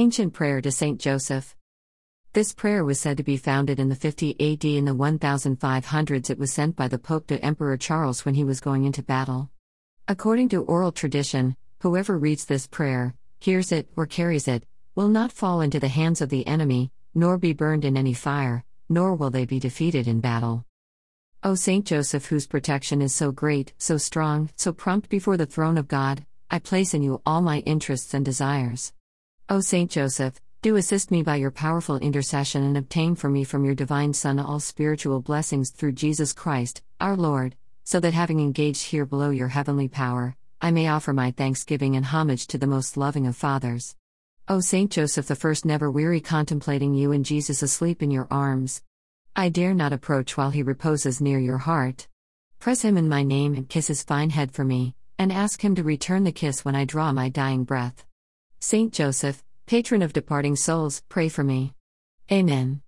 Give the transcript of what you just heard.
Ancient Prayer to Saint Joseph. This prayer was said to be founded in the 50 AD. In the 1500s, it was sent by the Pope to Emperor Charles when he was going into battle. According to oral tradition, whoever reads this prayer, hears it, or carries it, will not fall into the hands of the enemy, nor be burned in any fire, nor will they be defeated in battle. O Saint Joseph, whose protection is so great, so strong, so prompt before the throne of God, I place in you all my interests and desires. O Saint Joseph, do assist me by your powerful intercession and obtain for me from your divine Son all spiritual blessings through Jesus Christ, our Lord, so that having engaged here below your heavenly power, I may offer my thanksgiving and homage to the most loving of fathers. O Saint Joseph I, never weary contemplating you and Jesus asleep in your arms. I dare not approach while he reposes near your heart. Press him in my name and kiss his fine head for me, and ask him to return the kiss when I draw my dying breath. Saint Joseph, patron of departing souls, pray for me. Amen.